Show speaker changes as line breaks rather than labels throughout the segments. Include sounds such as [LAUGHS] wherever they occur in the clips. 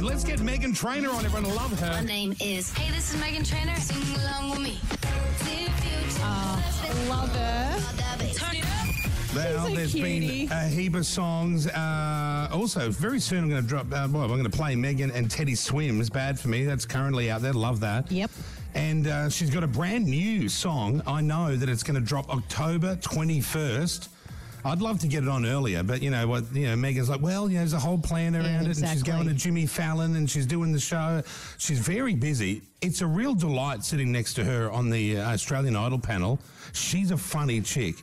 And let's get Meghan Trainor on. Everyone love her.
My
her.
name is. Hey, this is Meghan Trainor. Sing along with me.
Love her.
Turn it up.
Well,
She's a
there's
cutie.
been a heap of songs. Uh, also, very soon I'm going to drop. Uh, well, I'm going to play Meghan and Teddy Swims. Bad for me. That's currently out there. Love that.
Yep.
And uh, she's got a brand new song. I know that it's going to drop October 21st. I'd love to get it on earlier, but you know what? You know, Meghan's like, well, you know, there's a whole plan around it, and she's going to Jimmy Fallon, and she's doing the show. She's very busy. It's a real delight sitting next to her on the uh, Australian Idol panel. She's a funny chick,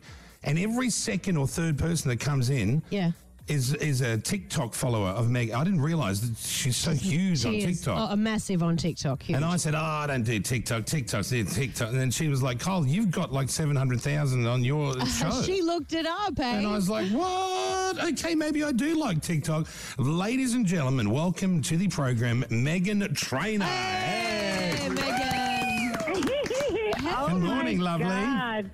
and every second or third person that comes in,
Yeah.
Is is a TikTok follower of Meg. I didn't realise that she's so huge on
is
TikTok.
oh, a massive on TikTok. Huge.
And I said, oh, I don't do TikTok. TikTok's it, TikTok. And then she was like, Kyle, you've got like 700,000 on your [LAUGHS] show.
she looked it up, eh?
and I was like, what? Okay, maybe I do like TikTok. Ladies and gentlemen, welcome to the program, Meghan Trainor.
Hey,
Hey.
Meghan. [LAUGHS]
oh
Good morning,
my
lovely.
God.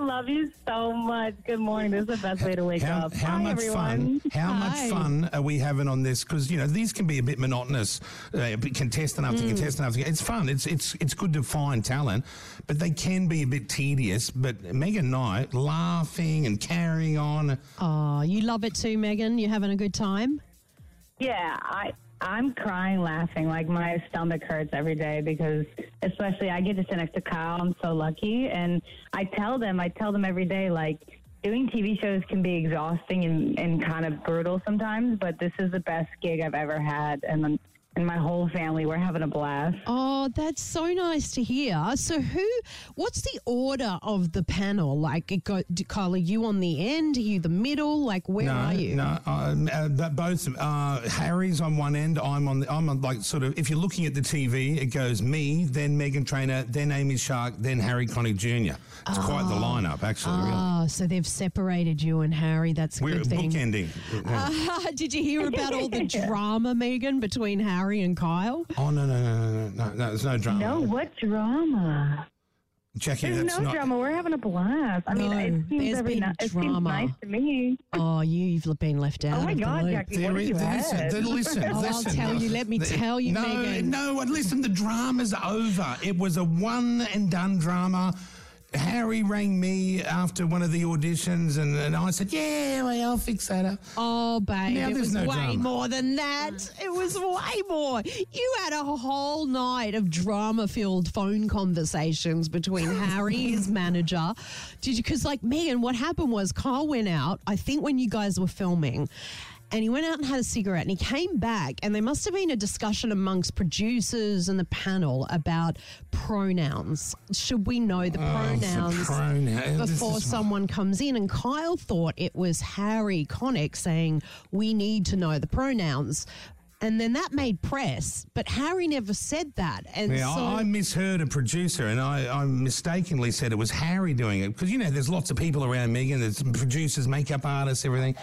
Kyle, I love you so much. Good morning. This is the best way to wake
How,
up.
how
Hi,
much
everyone.
fun? How
Hi.
much fun are we having on this? Because you know these can be a bit monotonous, uh, contestant after contestant after. It's fun. It's it's it's good to find talent, but they can be a bit tedious. But Meghan Knight laughing and carrying on.
Oh, you love it too, Meghan. You're having a good time.
Yeah, I I'm crying laughing. Like my stomach hurts every day because especially I get to sit next to Kyle. I'm so lucky. And I tell them, I tell them every day, like doing TV shows can be exhausting and, and kind of brutal sometimes, but this is the best gig I've ever had. And and my whole family, we're having a blast.
Oh, that's so nice to hear. So, who? What's the order of the panel? Like, it go, do, Kyle, are you on the end? Are you the middle? Like, where
no,
are you?
no, um, uh, but both. Uh, Harry's on one end. I'm on. The, I'm on like sort of. If you're looking at the TV, it goes me, then Meghan Trainor, then Amy Shark, then Harry Connick Jr. It's quite the lineup, actually. really.
Oh, so they've separated you and Harry. That's a
We're
good thing.
bookending. [LAUGHS]
Did you hear about all the [LAUGHS] drama, Meghan, between Harry and Kyle?
Oh no no no no no no! no there's no drama.
No, what drama?
Jackie,
There's
that's
no
not.
drama. We're having a blast. I mean,
No,
it seems
there's
every
been
ni- it seems
drama.
nice to me.
Oh, you've been left out.
Oh my
of the
God,
loop.
Jackie,
There
what have you
listen,
had?
th- listen,
Oh, I'll tell you, let me
The-
tell you,
no,
Meghan.
No, listen, the drama's over. It was a one and done drama. Harry rang me after one of the auditions, and, and I said, "Yeah, well, I'll fix that up."
Oh, babe,
Now
it was
no
way
drama.
more than that. It was way more. You had a whole night of drama-filled phone conversations between Harry, his [LAUGHS] manager. Did you? Because like Meghan, what happened was Carl went out. I think when you guys were filming. And he went out and had a cigarette and he came back and there must have been a discussion amongst producers and the panel about pronouns. Should we know the oh, pronouns?
pronoun-
before someone comes in. And Kyle thought it was Harry Connick saying, We need to know the pronouns. And then that made press, but Harry never said that. And
Yeah,
so,
I, I misheard a producer, and I, I mistakenly said it was Harry doing it because you know there's lots of people around Meghan. There's producers, makeup artists, everything.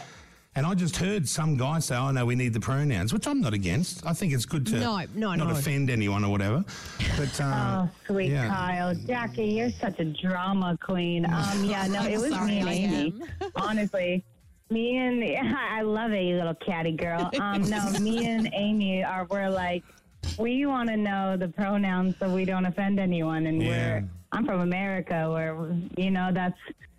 And I just heard some guy say, "Oh no, we need the pronouns," which I'm not against. I think it's good to
No, no,
not
no.
offend anyone or whatever. But uh,
Oh, sweet
yeah.
Kyle. Jackie, you're such a drama queen. [LAUGHS] Um, yeah, no, it was
sorry,
me and Amy. Honestly. Me and [LAUGHS] I love it, you little catty girl. Um, no, [LAUGHS] me and Amy are we're like we want to know the pronouns so we don't offend anyone, and
Yeah.
we're I'm from America, where you know that's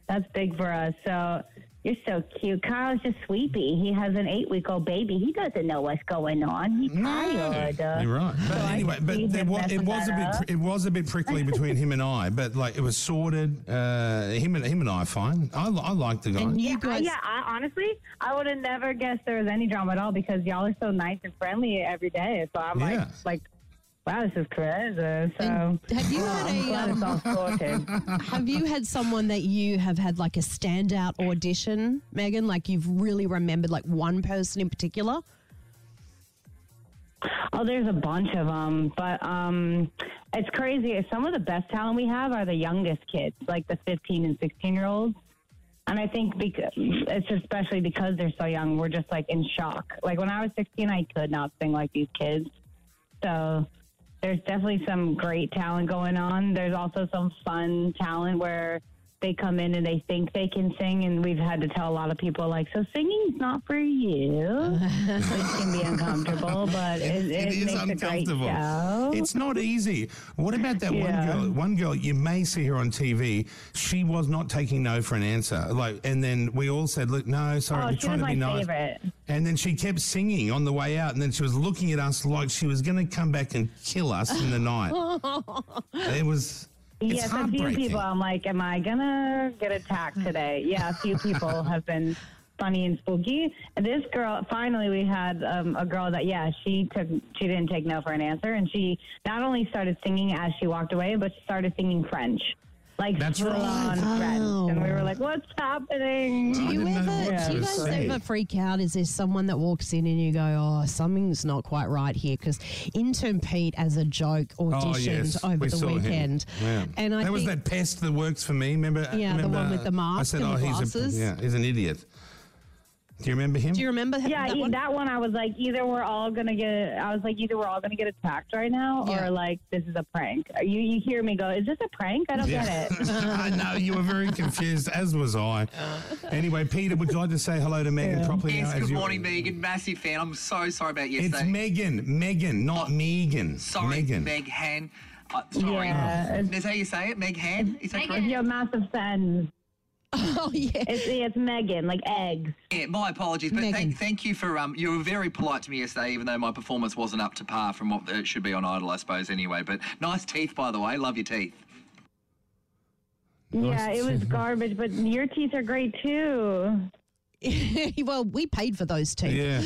that's big for us. So you're so cute. Kyle's just sleepy. He has an eight week old baby. He doesn't know what's going on. He's tired. Uh,
You're right. But
I
anyway, but there was, it was a
that
bit
up.
it was a bit prickly between him and I, but like it was sorted. Uh, him and him and I are fine. I, I like the guy.
and you
Yeah,
guys,
yeah. I, honestly, I would have never guessed there was any drama at all because y'all are so nice and friendly every day. So I'm
Yeah.
like, like, wow, this is crazy. So
And have you had
I'm
a, um, [LAUGHS] have you had someone that you have had like a standout audition, Meghan? Like you've really remembered like one person in particular?
Oh, there's a bunch of them, but um, it's crazy. Some of the best talent we have are the youngest kids, like the 15 and 16 year olds. And I think because it's especially because they're so young, we're just like in shock. Like when I was 16, I could not sing like these kids. So there's definitely some great talent going on. There's also some fun talent where they come in and they think they can sing, and we've had to tell a lot of people like, so singing's not for you. [LAUGHS] it can be uncomfortable, but it, it,
it is
makes a great
uncomfortable. It's not easy. What about that one girl? One girl, you may see her on TV. She was not taking no for an answer. Like, and then we all said, "Look, no, sorry,
oh,
we're trying to be nice."
favorite.
And then she kept singing on the way out, and then she was looking at us like she was going to come back and kill us in the night. [LAUGHS] it was. It's
Yes, a few people. I'm like, am I gonna get attacked today? Yeah, a few people [LAUGHS] have been funny and spooky. And this girl, finally, we had um, a girl that, yeah, she took, she didn't take no for an answer, and she not only started singing as she walked away, but she started singing French, like
That's
full
right.
on French. And we were like, what's happening?
Do you ever,
what
do you guys
say.
ever freak out? Is there someone that walks in and you go, oh, something's not quite right here? Because intern Pete, as a joke, auditioned
Oh yes,
over
we
the weekend,
Yeah.
and I
there was that pest that works for me. Remember?
Yeah, the one with the mask
I said, oh,
and
"Oh,
the
he's
glasses."
a yeah, he's an idiot." Do you remember him?
do you remember
Yeah,
that one?
that one I was like, either we're all gonna get. I was like, either we're all gonna get attacked right now,
Yeah.
or like this is a prank. You you hear me go, is this a prank? I don't get it. [LAUGHS]
I know you were very confused, as was I. Anyway, Peter, would you like to say hello to Megan properly
Yes,
now? as
good
you-
morning, Megan. Massive fan. I'm so sorry about yesterday. It's.
Megan, Megan, not Megan.
sorry,
Megan.
Meg Han. Uh, sorry.
Yeah.
That's how you say it, Meg Han? Is that
If
correct?
you have massive sense, [LAUGHS]
oh, yeah.
it's it's Megan, like eggs.
Yeah, my apologies, but thank, thank you for um. You were very polite to me yesterday, even though my performance wasn't up to par from what it should be on Idol, I suppose. Anyway, but nice teeth, by the way. Love your teeth.
Yeah, it was garbage, but your teeth are great too. [LAUGHS]
well, we paid for those teeth.
Yeah.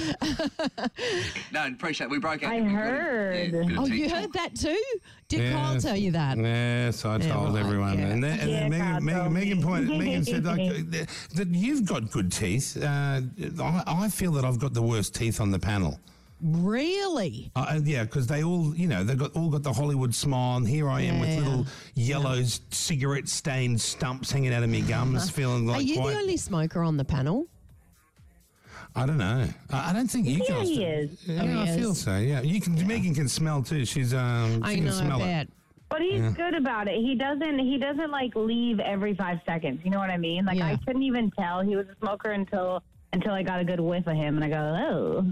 No, appreciate. it. We broke out.
I
We've got
heard.
yeah,
Oh, you
talk.
heard that too? Did Carl tell you that?
Yes, I
Yeah,
told
right,
everyone.
yeah.
And then, and
Yeah,
Megan,
Carl
Megan, Megan,
me.
point, Megan [LAUGHS] said like, that, that you've got good teeth. Uh, I, I feel that I've got the worst teeth on the panel.
Really?
Uh, yeah, because they all, you know, they've got all got the Hollywood smile, and here I am with little yellow cigarette stained stumps hanging out of my gums, [LAUGHS] feeling like
Are you
quite.
the only smoker on the panel?
I don't know. I, I don't think you
Yeah,
guys.
he
do.
is.
Yeah,
Oh, he
I feel so. Yeah, you can. Meghan can smell too. She's um. She
I
can
know,
smell
I
it.
But he's good about it. He doesn't. He doesn't like leave every five seconds. You know what I mean? Like
Yeah.
I couldn't even tell he was a smoker until until I got a good whiff of him, and I go,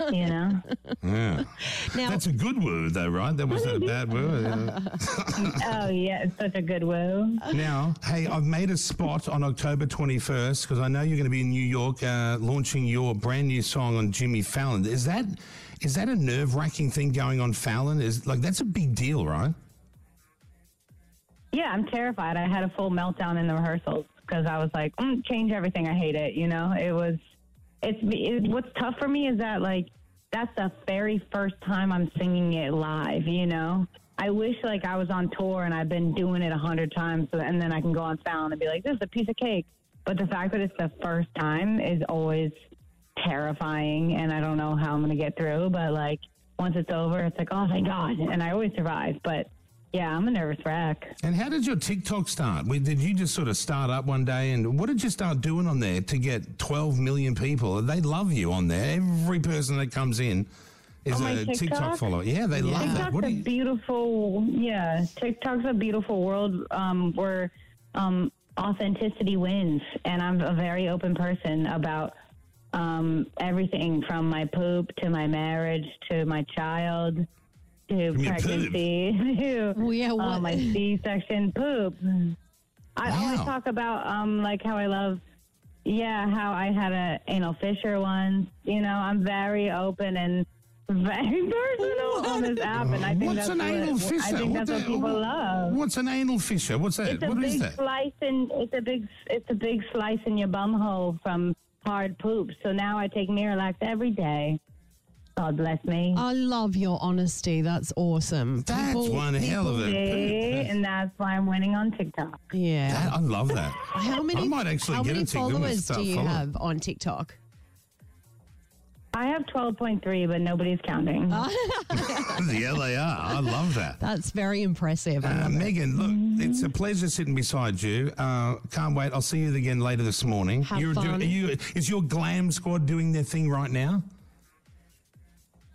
oh, you know. [LAUGHS]
Yeah.
Now,
That's a good woo, though, right? That wasn't a bad woo. Yeah. [LAUGHS]
Oh yeah, it's such a good woo.
Now, hey, I've made a spot on October 21st because I know you're going to be in New York uh, launching your brand new song on Jimmy Fallon. Is that is that a nerve wracking thing going on Fallon? Is like that's a big deal, right?
Yeah, I'm terrified. I had a full meltdown in the rehearsals because I was like, mm, change everything. I hate it. You know, it was. It's it, what's tough for me is that like that's the very first time I'm singing it live. You know, I wish like I was on tour and I've been doing it a hundred times, so, and then I can go on Fallon and be like, this is a piece of cake. But the fact that it's the first time is always terrifying, and I don't know how I'm gonna get through. But like once it's over, it's like, oh thank God, and I always survive. But yeah, I'm a nervous wreck.
And how did your TikTok start? Did you just sort of start up one day and what did you start doing on there to get 12 million people? They love you on there. Every person that comes in is a TikTok,
TikTok?
follower. Yeah, they love that.
TikTok's
What
a
you,
beautiful, yeah. TikTok's a beautiful world um, where um, authenticity wins, and I'm a very open person about um, everything from my poop to my marriage to my child to
mean poop?
pregnancy [LAUGHS] to
Well, yeah,
uh,
what-
my C-section poop. I always
Wow.
talk about um, like how I love. Yeah, how I had a anal fissure once. You know, I'm very open and very [LAUGHS] personal on this app, and I think
what's
that's
an
what,
anal fissure?
I think
What
that's what
the-
people love.
What's an anal fissure? What's that?
It's a
What
big
is that?
slice in. It's a big. It's a big slice in your bum hole from hard poop. So now I take Miralax every day. God bless me.
I love your honesty. That's awesome.
That's
People-
one hell of a.
See? and that's why I'm winning on TikTok.
Yeah.
That- I love that.
How many?
I might actually
how
get
many
a TikTok. I'm gonna
followers
start
do you
following.
have on TikTok?
I have 12.3, but nobody's counting. [LAUGHS] [LAUGHS]
yeah, they are. I love that.
That's very impressive. I
Uh,
love it.
Meghan, look, it's a pleasure sitting beside you. Uh, can't wait. I'll see you again later this morning.
Have
You're
fun.
are you, is your glam squad doing their thing right now?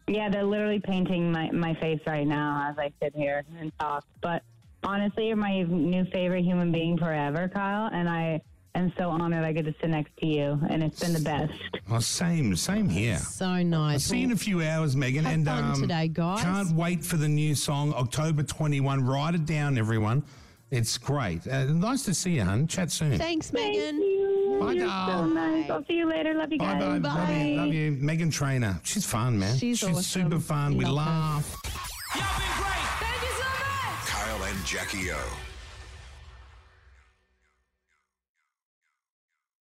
Yeah, they're literally painting my, my face right now as I sit here and talk. But honestly, you're my new favorite human being forever, Kyle. And I am so honored I get to sit next to you. And it's been the best.
Oh, same, same here.
So nice.
See you in a few hours, Meghan.
Have
and um,
fun today, guys.
Can't wait for the new song, October 21. Write it down, everyone. It's great. Uh, nice to see you, hun. Chat soon.
Thanks,
Thank
Meghan.
you.
Bye,
You're
doll.
so nice. I'll see you later. Love you
Bye,
guys.
bye. Love you. Love you. Meghan Trainor. She's fun, man.
She's awesome.
super fun. We
Love her.
laugh.
Thank you so much.
Kyle and Jackie O.